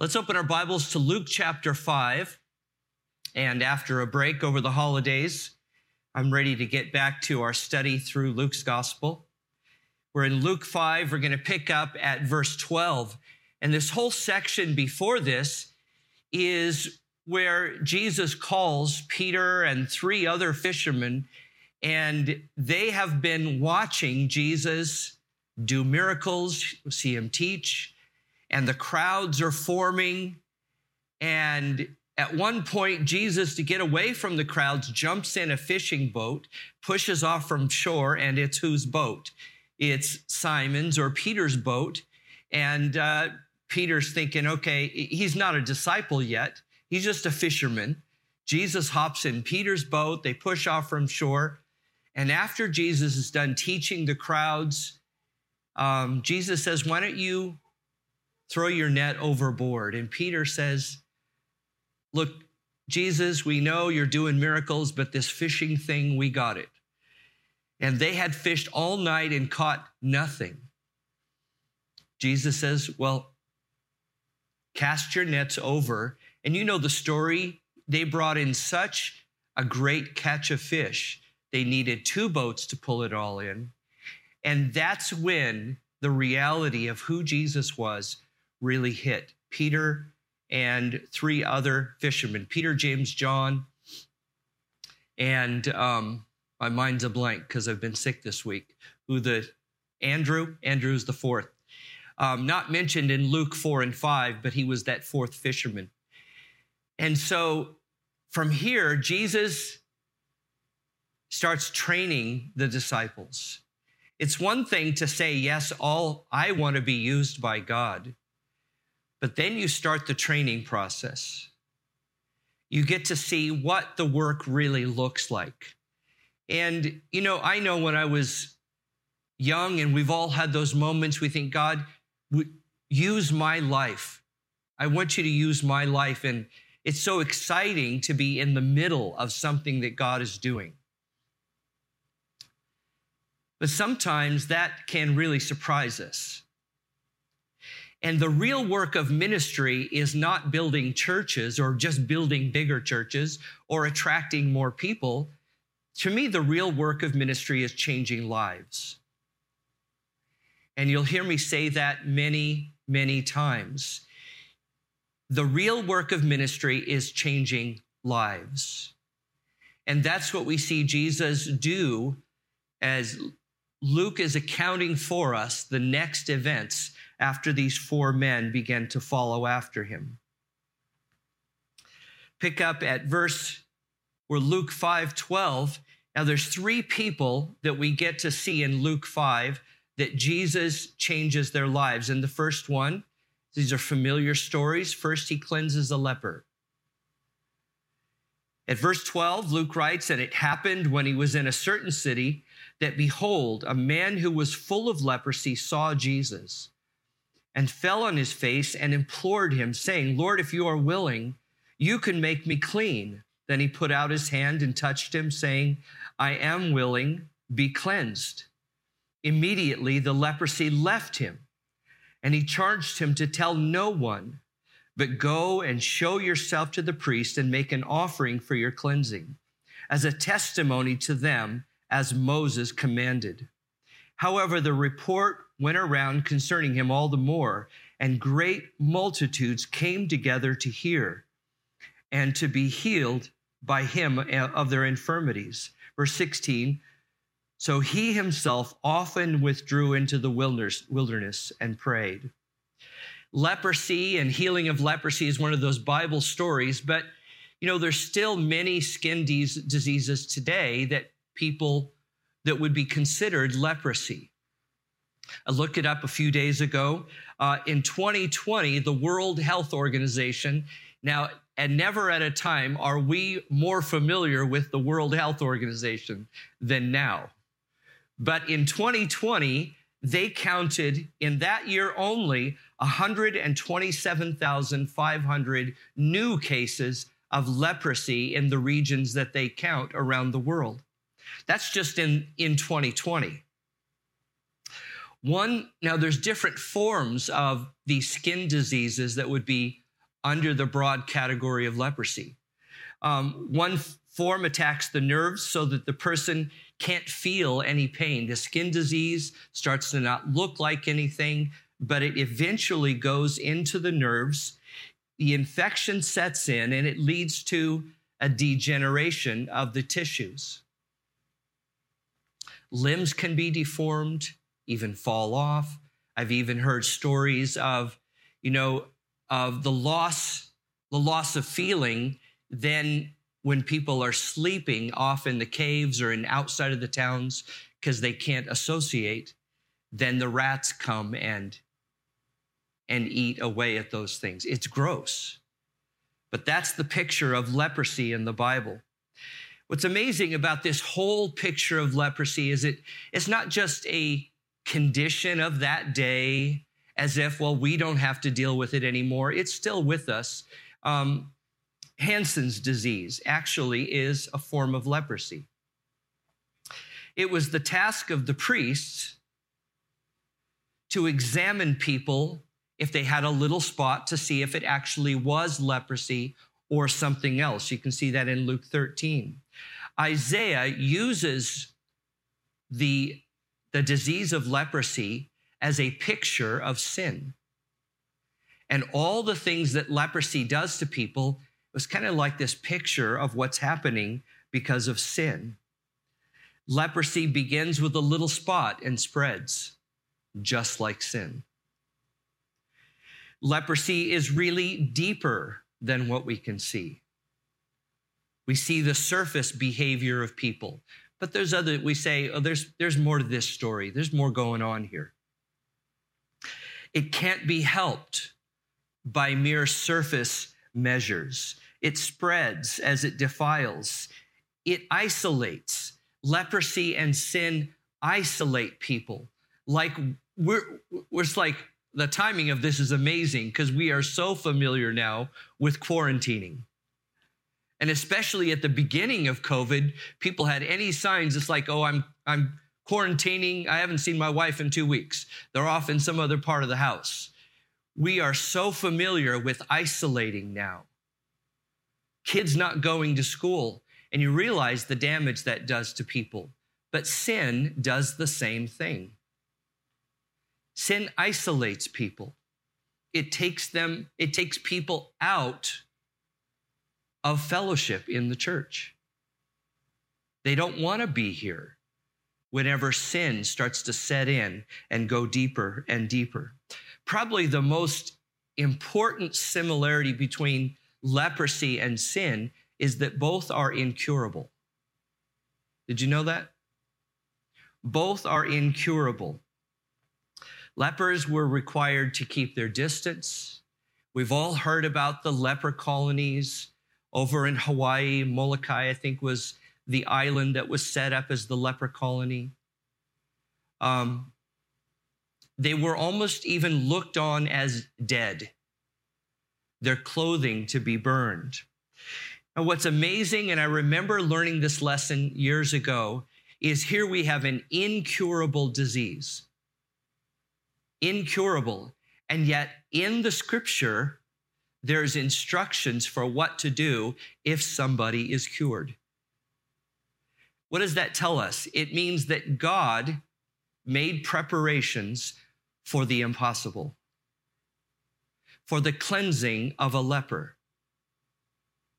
Let's open our Bibles to Luke chapter 5. And after a break over the holidays, I'm ready to get back to our study through Luke's gospel. We're in Luke 5. We're going to pick up at verse 12. And this whole section before this is where Jesus calls Peter and three other fishermen, and they have been watching Jesus do miracles, see him teach, and the crowds are forming. And at one point, Jesus, to get away from the crowds, jumps in a fishing boat, pushes off from shore, and it's whose boat? It's Simon's or Peter's boat. And uh, Peter's thinking, okay, he's not a disciple yet, he's just a fisherman. Jesus hops in Peter's boat, they push off from shore. And after Jesus is done teaching the crowds, um, Jesus says, Why don't you throw your net overboard? And Peter says, Look, Jesus, we know you're doing miracles, but this fishing thing, we got it. And they had fished all night and caught nothing. Jesus says, Well, cast your nets over. And you know the story. They brought in such a great catch of fish. They needed two boats to pull it all in. And that's when the reality of who Jesus was really hit. Peter and three other fishermen Peter, James, John. And um, my mind's a blank because I've been sick this week. Who the Andrew? Andrew's the fourth. Um, not mentioned in Luke 4 and 5, but he was that fourth fisherman. And so from here, Jesus starts training the disciples. It's one thing to say, Yes, all I want to be used by God. But then you start the training process. You get to see what the work really looks like. And, you know, I know when I was young and we've all had those moments, we think, God, use my life. I want you to use my life. And it's so exciting to be in the middle of something that God is doing. But sometimes that can really surprise us. And the real work of ministry is not building churches or just building bigger churches or attracting more people. To me, the real work of ministry is changing lives. And you'll hear me say that many, many times. The real work of ministry is changing lives. And that's what we see Jesus do as Luke is accounting for us the next events after these four men began to follow after him. Pick up at verse where Luke 5 12. Now, there's three people that we get to see in Luke 5 that Jesus changes their lives. And the first one, these are familiar stories. First, he cleanses a leper. At verse 12, Luke writes, And it happened when he was in a certain city that behold, a man who was full of leprosy saw Jesus and fell on his face and implored him, saying, Lord, if you are willing, you can make me clean. Then he put out his hand and touched him, saying, I am willing, be cleansed. Immediately the leprosy left him, and he charged him to tell no one, but go and show yourself to the priest and make an offering for your cleansing, as a testimony to them, as Moses commanded. However, the report went around concerning him all the more, and great multitudes came together to hear and to be healed by him uh, of their infirmities. Verse 16 so he himself often withdrew into the wilderness and prayed. Leprosy and healing of leprosy is one of those Bible stories, but you know, there's still many skin diseases today that people that would be considered leprosy. I looked it up a few days ago. Uh, in 2020, the World Health Organization, now, and never at a time are we more familiar with the World Health Organization than now. But in 2020, they counted in that year only 127,500 new cases of leprosy in the regions that they count around the world. That's just in, in 2020. One, now there's different forms of these skin diseases that would be under the broad category of leprosy. Um, one form attacks the nerves so that the person can't feel any pain. The skin disease starts to not look like anything, but it eventually goes into the nerves. The infection sets in and it leads to a degeneration of the tissues. Limbs can be deformed, even fall off. I've even heard stories of, you know, of the loss, the loss of feeling then when people are sleeping off in the caves or in outside of the towns because they can't associate, then the rats come and and eat away at those things. It's gross. But that's the picture of leprosy in the Bible. What's amazing about this whole picture of leprosy is it it's not just a condition of that day as if well we don't have to deal with it anymore. It's still with us. Um, Hansen's disease actually is a form of leprosy. It was the task of the priests to examine people if they had a little spot to see if it actually was leprosy or something else. You can see that in Luke 13. Isaiah uses the, the disease of leprosy as a picture of sin. And all the things that leprosy does to people was kind of like this picture of what's happening because of sin. Leprosy begins with a little spot and spreads, just like sin. Leprosy is really deeper than what we can see. We see the surface behavior of people, but there's other, we say, oh, there's, there's more to this story. There's more going on here. It can't be helped by mere surface measures. It spreads as it defiles. It isolates. Leprosy and sin isolate people. Like we're, we're it's like the timing of this is amazing because we are so familiar now with quarantining. And especially at the beginning of COVID, people had any signs. It's like, oh, I'm, I'm quarantining. I haven't seen my wife in two weeks. They're off in some other part of the house. We are so familiar with isolating now. Kids not going to school, and you realize the damage that does to people. But sin does the same thing. Sin isolates people. It takes them, it takes people out of fellowship in the church. They don't want to be here whenever sin starts to set in and go deeper and deeper. Probably the most important similarity between leprosy and sin is that both are incurable. Did you know that? Both are incurable. Lepers were required to keep their distance. We've all heard about the leper colonies over in Hawaii, Molokai, I think, was the island that was set up as the leper colony. Um, they were almost even looked on as dead, their clothing to be burned. And what's amazing, and I remember learning this lesson years ago, is here we have an incurable disease. Incurable. And yet, in the scripture, there's instructions for what to do if somebody is cured. What does that tell us? It means that God made preparations for the impossible, for the cleansing of a leper.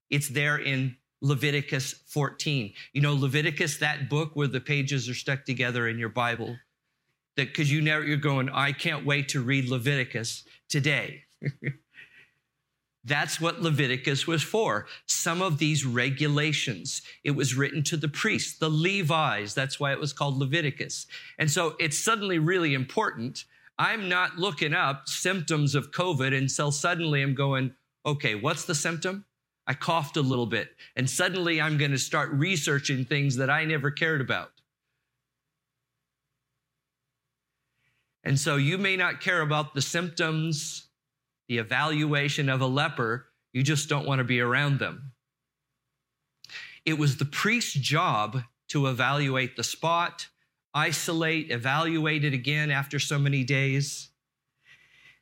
It's there in Leviticus 14. You know, Leviticus, that book where the pages are stuck together in your Bible, that because you never, you're going, I can't wait to read Leviticus today. That's what Leviticus was for. Some of these regulations. It was written to the priests, the Levites. That's why it was called Leviticus. And so it's suddenly really important. I'm not looking up symptoms of COVID until suddenly I'm going, okay, what's the symptom? I coughed a little bit. And suddenly I'm going to start researching things that I never cared about. And so you may not care about the symptoms the evaluation of a leper, you just don't want to be around them. It was the priest's job to evaluate the spot, isolate, evaluate it again after so many days.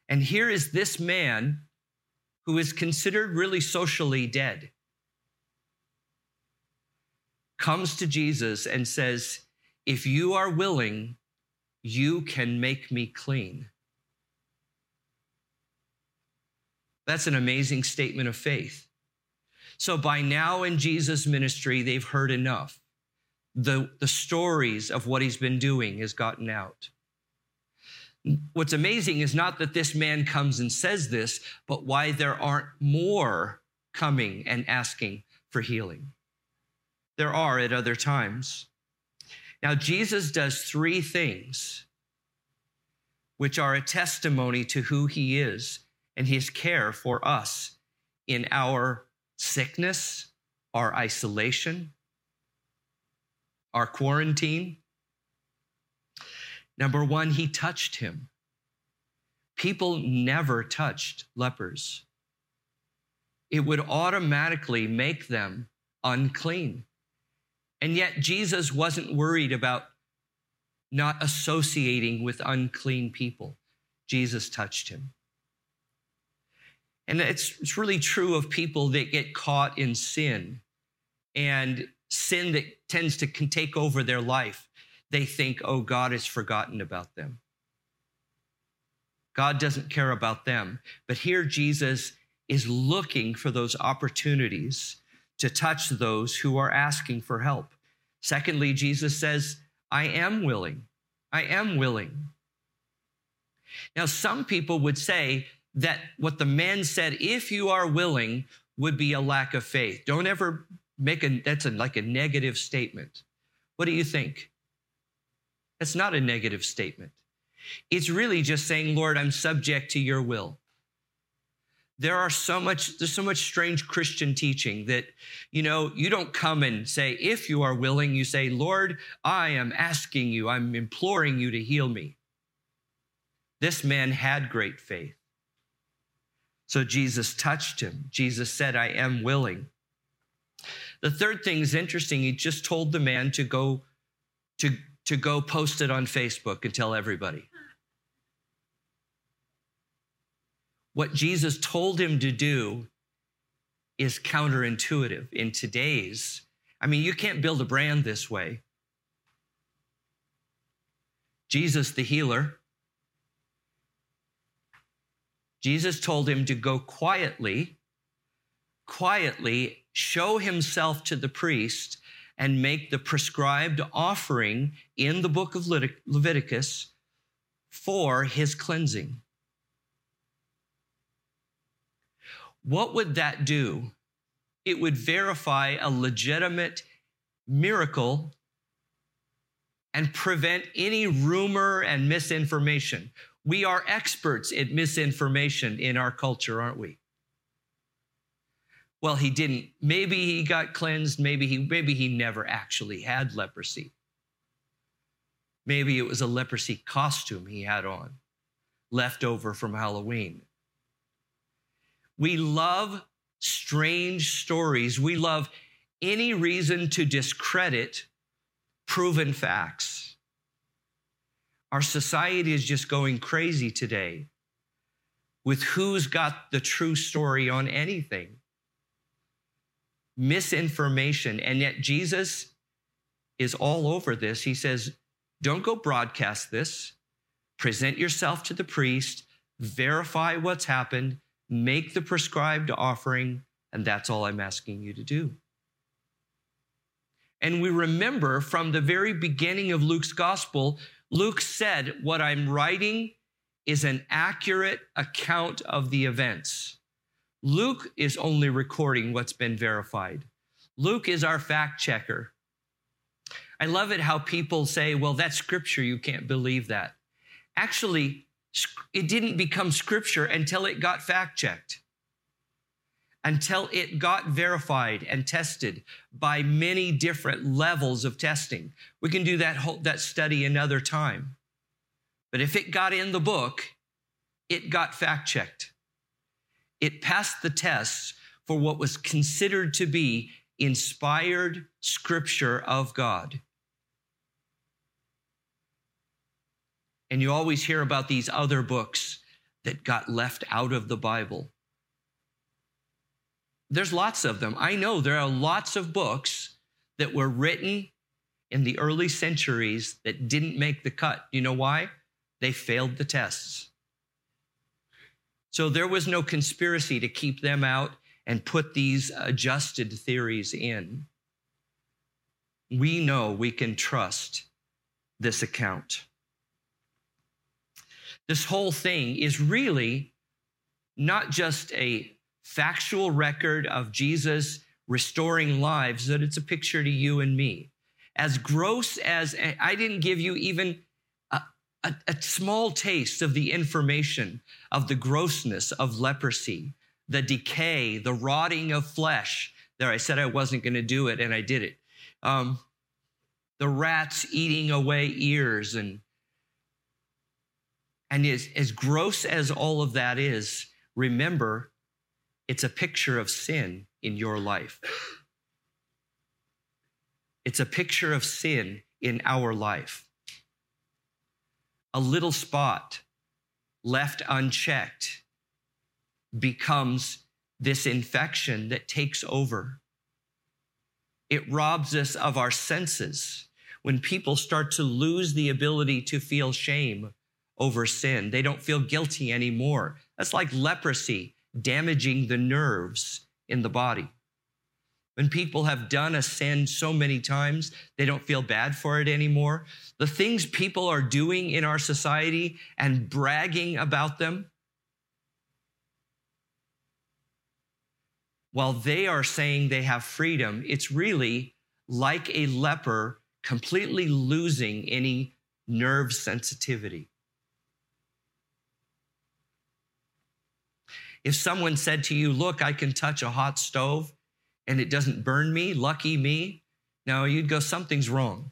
And here is this man who is considered really socially dead, comes to Jesus and says, If you are willing, you can make me clean. That's an amazing statement of faith. So by now in Jesus' ministry, they've heard enough. The, the stories of what he's been doing has gotten out. What's amazing is not that this man comes and says this, but why there aren't more coming and asking for healing. There are at other times. Now, Jesus does three things which are a testimony to who he is and his care for us in our sickness, our isolation, our quarantine. Number one, he touched him. People never touched lepers. It would automatically make them unclean. And yet, Jesus wasn't worried about not associating with unclean people. Jesus touched him. And it's, it's really true of people that get caught in sin and sin that tends to take over their life. They think, oh, God has forgotten about them. God doesn't care about them. But here, Jesus is looking for those opportunities to touch those who are asking for help. Secondly, Jesus says, I am willing. I am willing. Now, some people would say that what the man said, if you are willing, would be a lack of faith. Don't ever make a, that's a, like a negative statement. What do you think? That's not a negative statement. It's really just saying, Lord, I'm subject to your will there are so much there's so much strange christian teaching that you know you don't come and say if you are willing you say lord i am asking you i'm imploring you to heal me this man had great faith so jesus touched him jesus said i am willing the third thing is interesting he just told the man to go to to go post it on facebook and tell everybody what Jesus told him to do is counterintuitive in today's. I mean, you can't build a brand this way. Jesus, the healer, Jesus told him to go quietly, quietly show himself to the priest and make the prescribed offering in the book of Leviticus for his cleansing. What would that do? It would verify a legitimate miracle and prevent any rumor and misinformation. We are experts at misinformation in our culture, aren't we? Well, he didn't. Maybe he got cleansed. Maybe he, maybe he never actually had leprosy. Maybe it was a leprosy costume he had on, left over from Halloween. We love strange stories. We love any reason to discredit proven facts. Our society is just going crazy today with who's got the true story on anything. Misinformation. And yet, Jesus is all over this. He says, Don't go broadcast this. Present yourself to the priest, verify what's happened, make the prescribed offering, and that's all I'm asking you to do. And we remember from the very beginning of Luke's gospel, Luke said, What I'm writing is an accurate account of the events. Luke is only recording what's been verified. Luke is our fact checker. I love it how people say, Well, that's scripture, you can't believe that. Actually, it didn't become scripture until it got fact checked, until it got verified and tested by many different levels of testing. We can do that, whole, that study another time. But if it got in the book, it got fact checked. It passed the tests for what was considered to be inspired scripture of God. And you always hear about these other books that got left out of the Bible. There's lots of them. I know there are lots of books that were written in the early centuries that didn't make the cut. You know why? They failed the tests. So there was no conspiracy to keep them out and put these adjusted theories in. We know we can trust this account. This whole thing is really not just a factual record of Jesus restoring lives, that it's a picture to you and me. As gross as I didn't give you even a, a, a small taste of the information of the grossness of leprosy, the decay, the rotting of flesh. There, I said I wasn't going to do it, and I did it. Um, the rats eating away ears and and as, as gross as all of that is, remember, it's a picture of sin in your life. It's a picture of sin in our life. A little spot left unchecked becomes this infection that takes over. It robs us of our senses. When people start to lose the ability to feel shame over sin, they don't feel guilty anymore. That's like leprosy damaging the nerves in the body. When people have done a sin so many times, they don't feel bad for it anymore. The things people are doing in our society and bragging about them, while they are saying they have freedom, it's really like a leper completely losing any nerve sensitivity. If someone said to you, Look, I can touch a hot stove and it doesn't burn me, lucky me, now you'd go, Something's wrong.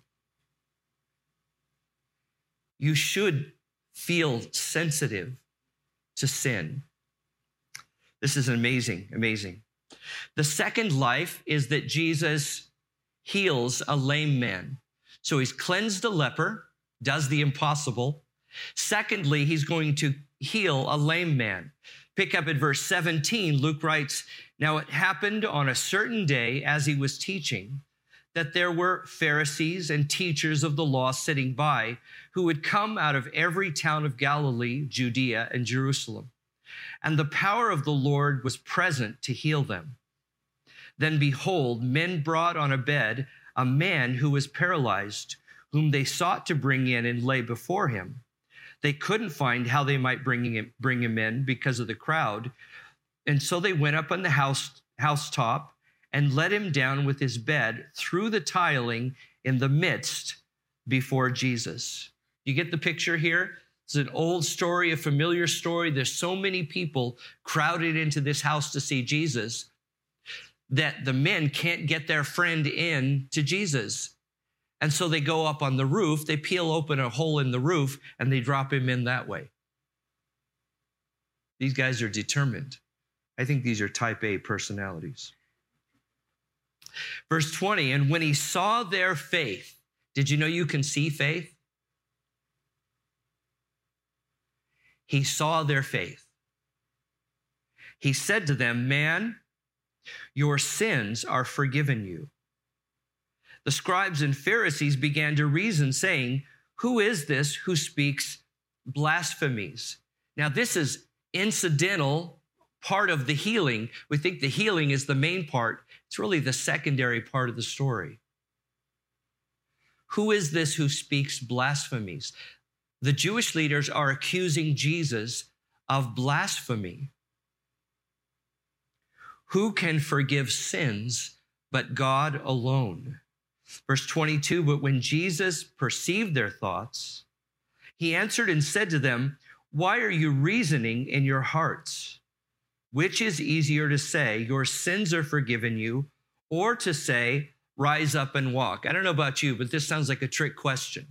You should feel sensitive to sin. This is amazing, amazing. The second life is that Jesus heals a lame man. So he's cleansed a leper, does the impossible. Secondly, he's going to heal a lame man. Pick up at verse 17. Luke writes, Now it happened on a certain day as he was teaching that there were Pharisees and teachers of the law sitting by who had come out of every town of Galilee, Judea, and Jerusalem. And the power of the Lord was present to heal them. Then behold, men brought on a bed a man who was paralyzed, whom they sought to bring in and lay before him. They couldn't find how they might bring him, bring him in because of the crowd. And so they went up on the house housetop and let him down with his bed through the tiling in the midst before Jesus. You get the picture here? It's an old story, a familiar story. There's so many people crowded into this house to see Jesus that the men can't get their friend in to Jesus. And so they go up on the roof, they peel open a hole in the roof, and they drop him in that way. These guys are determined. I think these are type A personalities. Verse 20, and when he saw their faith, did you know you can see faith? He saw their faith. He said to them, Man, your sins are forgiven you the scribes and Pharisees began to reason, saying, Who is this who speaks blasphemies? Now, this is incidental part of the healing. We think the healing is the main part, it's really the secondary part of the story. Who is this who speaks blasphemies? The Jewish leaders are accusing Jesus of blasphemy. Who can forgive sins but God alone? Verse 22 But when Jesus perceived their thoughts, he answered and said to them, Why are you reasoning in your hearts? Which is easier to say, Your sins are forgiven you, or to say, Rise up and walk? I don't know about you, but this sounds like a trick question.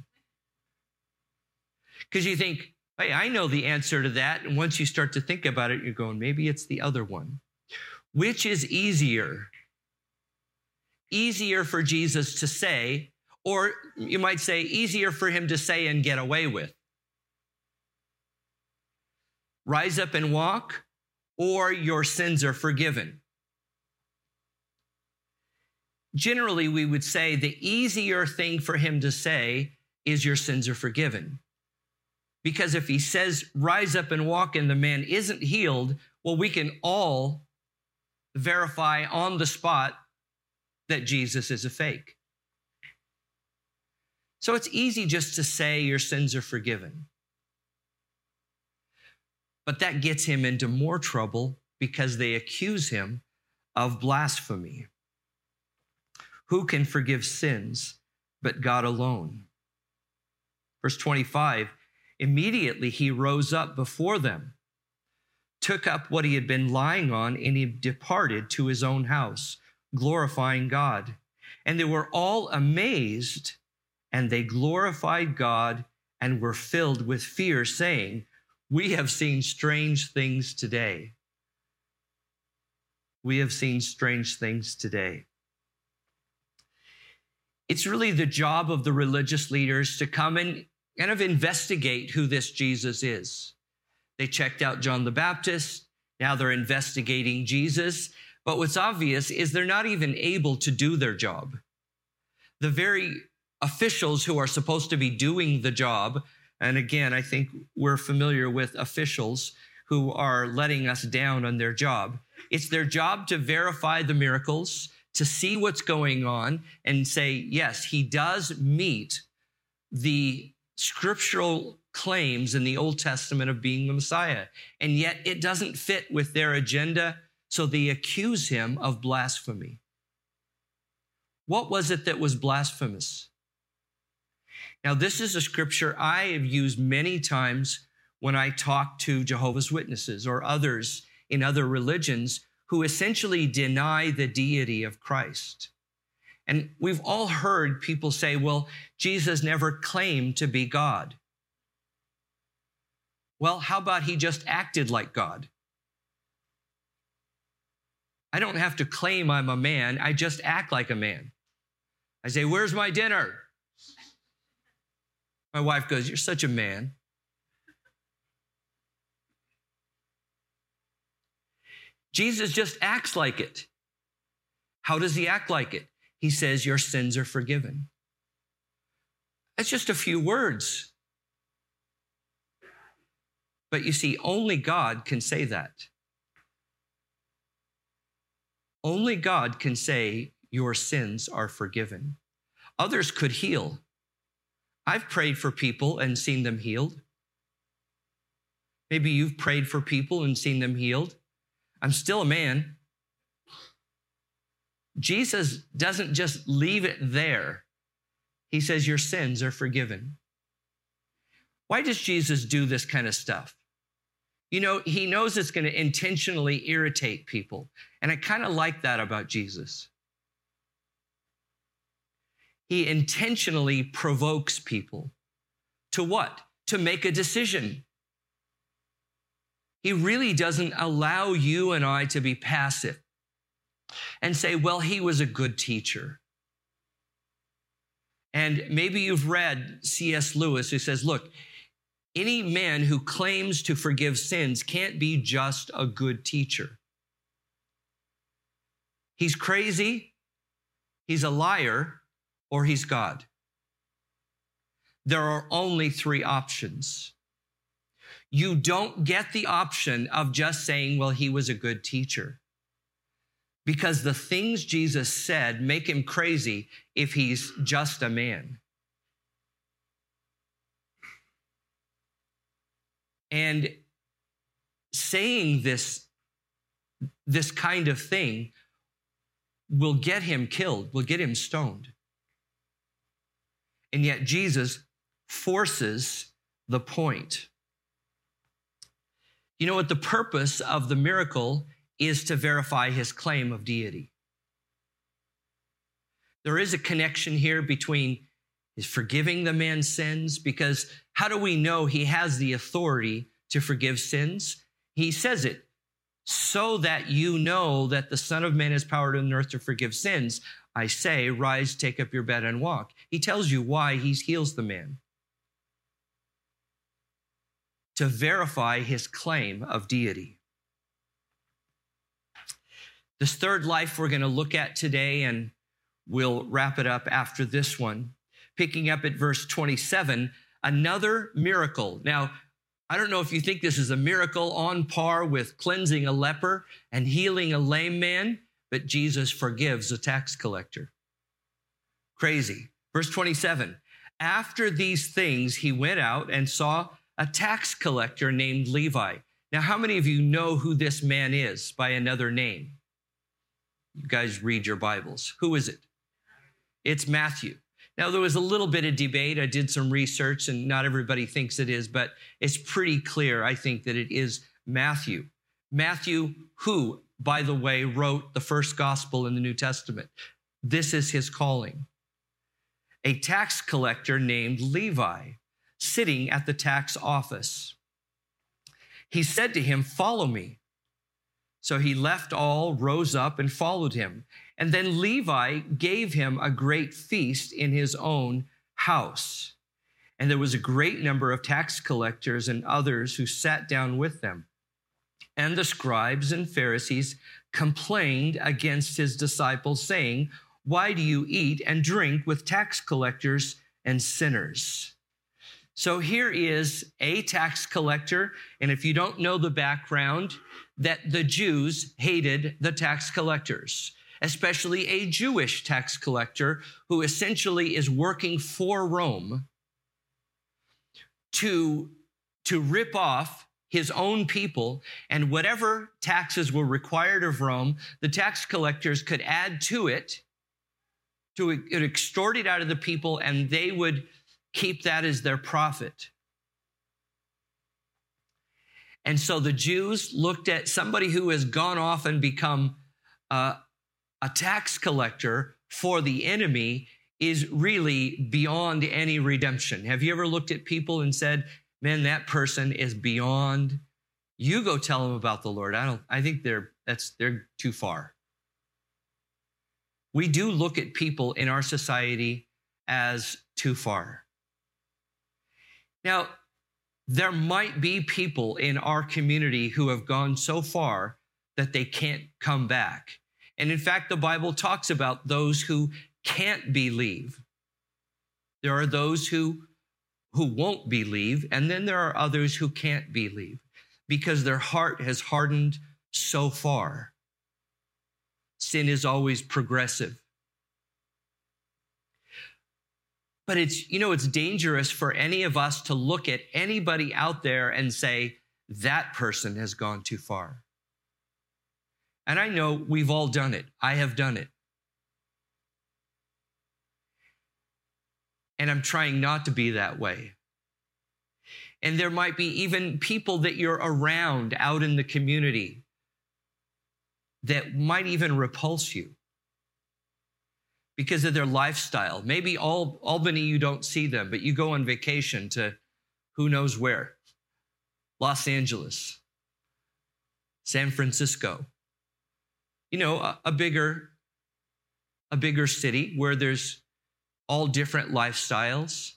Because you think, Hey, I know the answer to that. And once you start to think about it, you're going, Maybe it's the other one. Which is easier? Easier for Jesus to say, or you might say easier for him to say and get away with. Rise up and walk, or your sins are forgiven. generally we would say the easier thing for him to say is your sins are forgiven. Because if he says, rise up and walk, and the man isn't healed, well, we can all verify on the spot that Jesus is a fake. So it's easy just to say your sins are forgiven. But that gets him into more trouble because they accuse him of blasphemy. Who can forgive sins but God alone? Verse 25 Immediately he rose up before them, took up what he had been lying on, and he departed to his own house, glorifying God. And they were all amazed, and they glorified God and were filled with fear, saying, We have seen strange things today. We have seen strange things today. It's really the job of the religious leaders to come and kind of investigate who this Jesus is. They checked out John the Baptist. Now they're investigating Jesus. But what's obvious is they're not even able to do their job. The very officials who are supposed to be doing the job, and again, I think we're familiar with officials who are letting us down on their job. It's their job to verify the miracles, to see what's going on, and say, yes, he does meet the scriptural claims in the Old Testament of being the Messiah. And yet it doesn't fit with their agenda, so they accuse him of blasphemy. What was it that was blasphemous? Now, this is a scripture I have used many times when I talk to Jehovah's Witnesses or others in other religions who essentially deny the deity of Christ. And we've all heard people say, well, Jesus never claimed to be God. Well, how about he just acted like God? I don't have to claim I'm a man, I just act like a man. I say, Where's my dinner? My wife goes, You're such a man. Jesus just acts like it. How does he act like it? he says, Your sins are forgiven. That's just a few words. But you see, only God can say that. Only God can say, Your sins are forgiven. Others could heal. I've prayed for people and seen them healed. Maybe you've prayed for people and seen them healed. I'm still a man. Jesus doesn't just leave it there. He says, Your sins are forgiven. Why does Jesus do this kind of stuff? You know, he knows it's going to intentionally irritate people. And I kind of like that about Jesus. He intentionally provokes people to what? To make a decision. He really doesn't allow you and I to be passive and say, well, he was a good teacher. And maybe you've read C.S. Lewis, who says, look, any man who claims to forgive sins can't be just a good teacher. He's crazy, he's a liar, or he's God. There are only three options. You don't get the option of just saying, well, he was a good teacher because the things Jesus said make him crazy if he's just a man. And saying this, this kind of thing will get him killed, will get him stoned. And yet Jesus forces the point. You know what? The purpose of the miracle is to verify his claim of deity. There is a connection here between his forgiving the man's sins, because how do we know he has the authority to forgive sins? He says it, so that you know that the Son of Man has power on earth to forgive sins. I say, rise, take up your bed, and walk. He tells you why he heals the man. To verify his claim of deity. This third life we're going to look at today, and we'll wrap it up after this one. Picking up at verse 27, another miracle. Now, I don't know if you think this is a miracle on par with cleansing a leper and healing a lame man, but Jesus forgives a tax collector. Crazy. Verse 27 After these things, he went out and saw a tax collector named Levi. Now, how many of you know who this man is by another name? You guys read your Bibles. Who is it? It's Matthew. Now, there was a little bit of debate. I did some research, and not everybody thinks it is, but it's pretty clear, I think, that it is Matthew. Matthew, who, by the way, wrote the first gospel in the New Testament. This is his calling. A tax collector named Levi, sitting at the tax office. He said to him, Follow me. So he left all, rose up, and followed him. And then Levi gave him a great feast in his own house. And there was a great number of tax collectors and others who sat down with them. And the scribes and Pharisees complained against his disciples, saying, Why do you eat and drink with tax collectors and sinners? So here is a tax collector. And if you don't know the background, that the Jews hated the tax collectors especially a Jewish tax collector who essentially is working for Rome to, to rip off his own people and whatever taxes were required of Rome, the tax collectors could add to it to extort it out of the people and they would keep that as their profit. And so the Jews looked at somebody who has gone off and become uh, a tax collector for the enemy is really beyond any redemption. Have you ever looked at people and said, man, that person is beyond, you go tell them about the Lord. I don't, I think they're, that's, they're too far. We do look at people in our society as too far. Now, there might be people in our community who have gone so far that they can't come back. And in fact, the Bible talks about those who can't believe. There are those who, who won't believe, and then there are others who can't believe because their heart has hardened so far. Sin is always progressive. But it's, you know, it's dangerous for any of us to look at anybody out there and say, that person has gone too far. And I know we've all done it. I have done it. And I'm trying not to be that way. And there might be even people that you're around out in the community that might even repulse you because of their lifestyle. Maybe all Albany, you don't see them, but you go on vacation to who knows where Los Angeles, San Francisco you know, a, a bigger, a bigger city where there's all different lifestyles.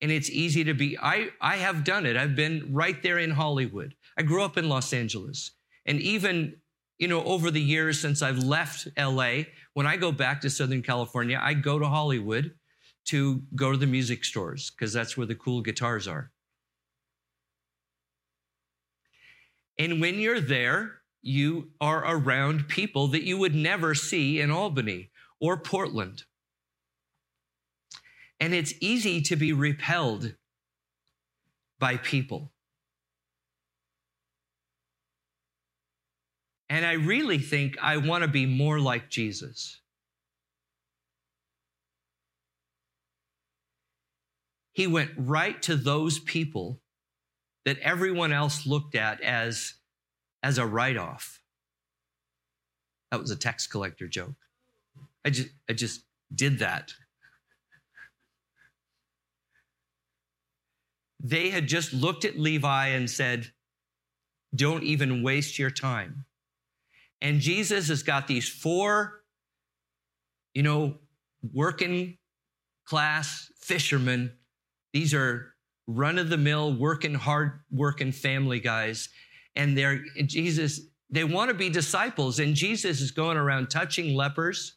And it's easy to be, I, I have done it. I've been right there in Hollywood. I grew up in Los Angeles. And even, you know, over the years since I've left LA, when I go back to Southern California, I go to Hollywood to go to the music stores because that's where the cool guitars are. And when you're there, you are around people that you would never see in Albany or Portland. And it's easy to be repelled by people. And I really think I want to be more like Jesus. He went right to those people that everyone else looked at as as a write off. That was a tax collector joke. I just, I just did that. They had just looked at Levi and said, Don't even waste your time. And Jesus has got these four, you know, working class fishermen. These are run of the mill, working hard, working family guys and they're Jesus, they want to be disciples. And Jesus is going around touching lepers,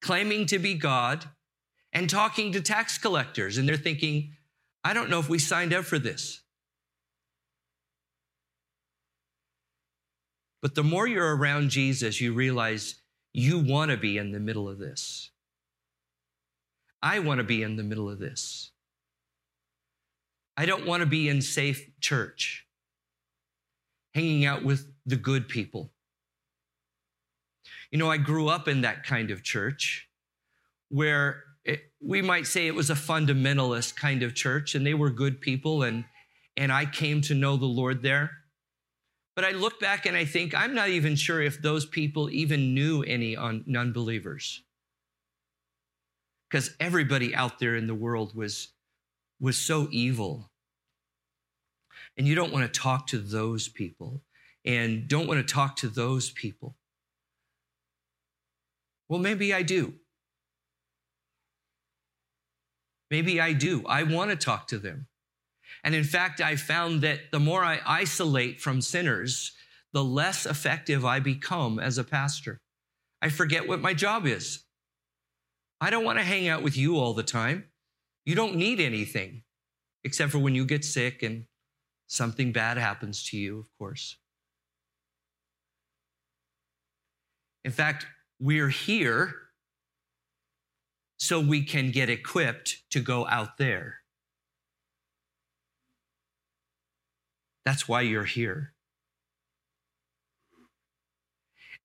claiming to be God and talking to tax collectors. And they're thinking, I don't know if we signed up for this. But the more you're around Jesus, you realize you want to be in the middle of this. I want to be in the middle of this. I don't want to be in safe church, hanging out with the good people. You know, I grew up in that kind of church where it, we might say it was a fundamentalist kind of church and they were good people and and I came to know the Lord there. But I look back and I think I'm not even sure if those people even knew any non believers. Because everybody out there in the world was, was so evil. And you don't want to talk to those people and don't want to talk to those people. Well, maybe I do. Maybe I do. I want to talk to them. And in fact, I found that the more I isolate from sinners, the less effective I become as a pastor. I forget what my job is. I don't want to hang out with you all the time. You don't need anything except for when you get sick and something bad happens to you, of course. In fact, we're here so we can get equipped to go out there. That's why you're here.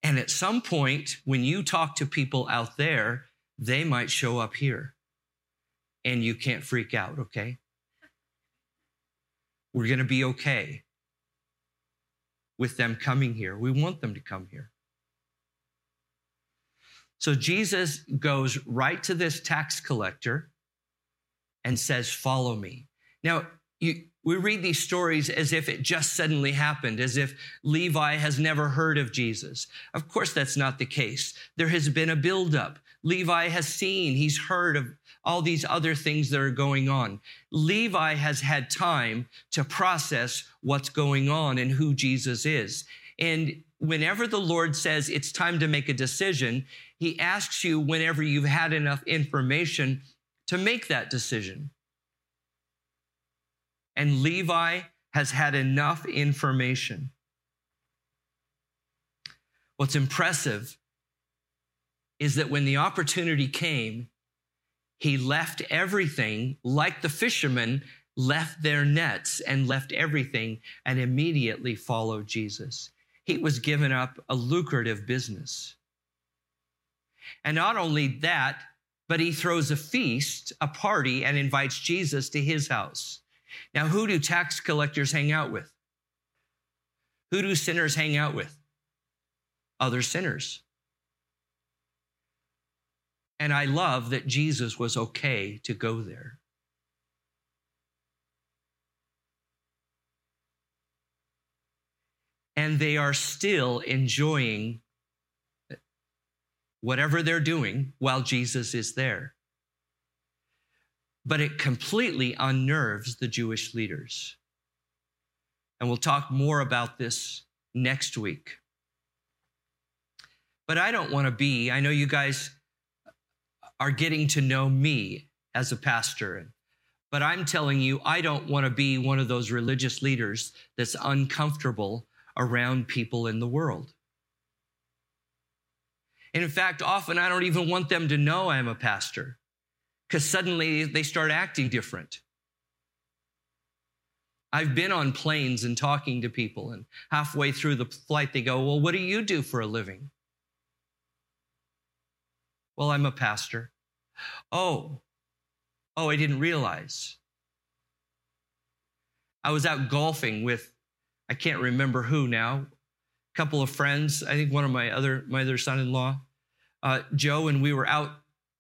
And at some point, when you talk to people out there, they might show up here. And you can't freak out, okay? We're going to be okay with them coming here. We want them to come here. So Jesus goes right to this tax collector and says, Follow me. Now, you, we read these stories as if it just suddenly happened, as if Levi has never heard of Jesus. Of course, that's not the case. There has been a buildup. Levi has seen, he's heard of all these other things that are going on. Levi has had time to process what's going on and who Jesus is. And whenever the Lord says it's time to make a decision, he asks you whenever you've had enough information to make that decision. And Levi has had enough information. What's impressive is that when the opportunity came, he left everything like the fishermen left their nets and left everything and immediately followed Jesus. He was given up a lucrative business. And not only that, but he throws a feast, a party, and invites Jesus to his house. Now, who do tax collectors hang out with? Who do sinners hang out with? Other sinners. And I love that Jesus was okay to go there. And they are still enjoying whatever they're doing while Jesus is there but it completely unnerves the Jewish leaders. And we'll talk more about this next week. But I don't want to be, I know you guys are getting to know me as a pastor, but I'm telling you, I don't want to be one of those religious leaders that's uncomfortable around people in the world. And in fact, often I don't even want them to know I'm a pastor because suddenly they start acting different. I've been on planes and talking to people, and halfway through the flight, they go, Well, what do you do for a living? Well, I'm a pastor. Oh, oh, I didn't realize. I was out golfing with, I can't remember who now, a couple of friends. I think one of my other my other son-in-law, uh, Joe, and we were out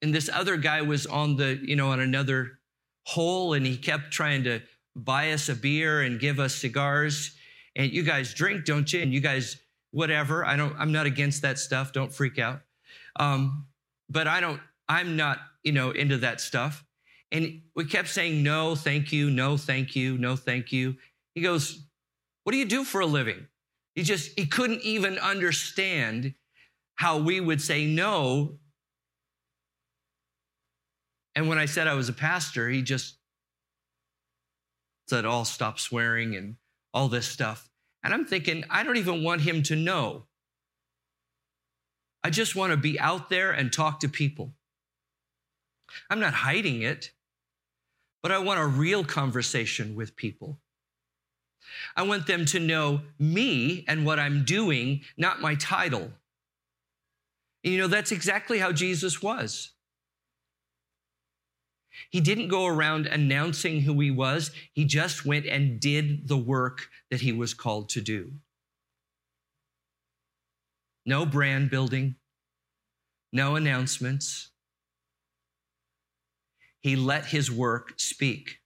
and this other guy was on the you know on another hole and he kept trying to buy us a beer and give us cigars and you guys drink don't you and you guys whatever i don't i'm not against that stuff don't freak out um, but i don't i'm not you know into that stuff and we kept saying no thank you no thank you no thank you he goes what do you do for a living he just he couldn't even understand how we would say no And when I said I was a pastor, he just said, "All oh, stop swearing and all this stuff. And I'm thinking, I don't even want him to know. I just want to be out there and talk to people. I'm not hiding it, but I want a real conversation with people. I want them to know me and what I'm doing, not my title. And you know, that's exactly how Jesus was. He didn't go around announcing who he was. He just went and did the work that he was called to do. No brand building, no announcements. He let his work speak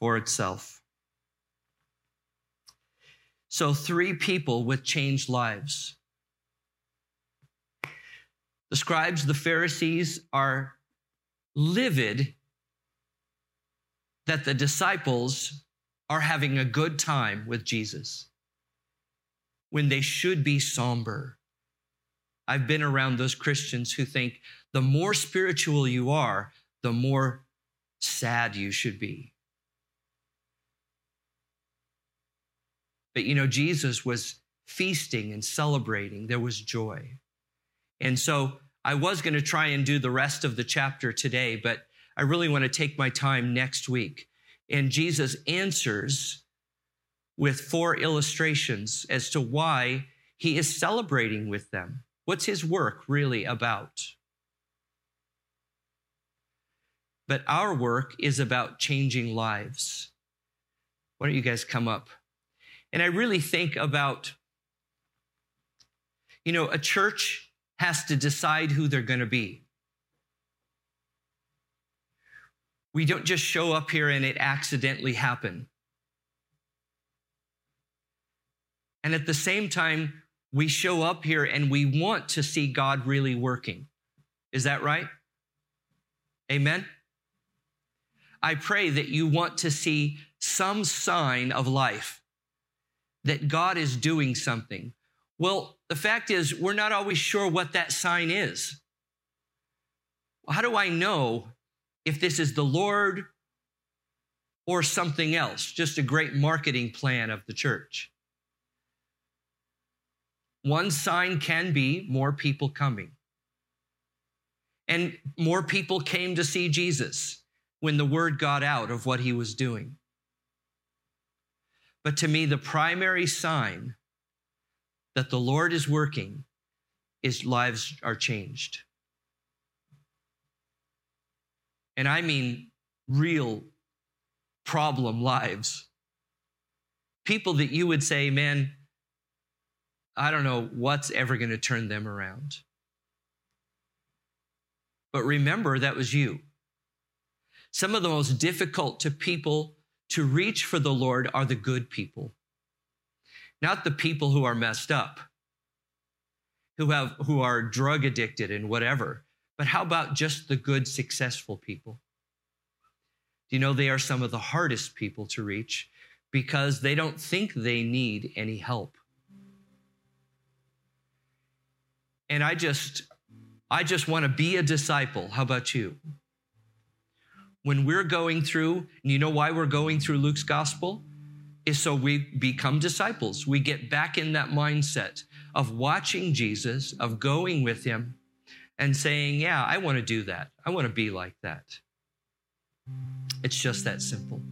for itself. So, three people with changed lives. The scribes, the Pharisees are livid that the disciples are having a good time with Jesus when they should be somber. I've been around those Christians who think the more spiritual you are, the more sad you should be. But you know, Jesus was feasting and celebrating, there was joy. And so I was going to try and do the rest of the chapter today, but I really want to take my time next week. And Jesus answers with four illustrations as to why he is celebrating with them. What's his work really about? But our work is about changing lives. Why don't you guys come up? And I really think about, you know, a church has to decide who they're going to be. We don't just show up here and it accidentally happen. And at the same time, we show up here and we want to see God really working. Is that right? Amen. I pray that you want to see some sign of life, that God is doing something. Well, the fact is, we're not always sure what that sign is. How do I know if this is the Lord or something else, just a great marketing plan of the church? One sign can be more people coming. And more people came to see Jesus when the word got out of what he was doing. But to me, the primary sign that the Lord is working is lives are changed. And I mean real problem lives. People that you would say, man, I don't know what's ever going to turn them around. But remember, that was you. Some of the most difficult to people to reach for the Lord are the good people not the people who are messed up, who have who are drug addicted and whatever. But how about just the good, successful people? Do you know they are some of the hardest people to reach because they don't think they need any help? And I just I just want to be a disciple. How about you? When we're going through, and you know why we're going through Luke's gospel? is so we become disciples. We get back in that mindset of watching Jesus, of going with him, and saying, Yeah, I want to do that. I want to be like that. It's just that simple.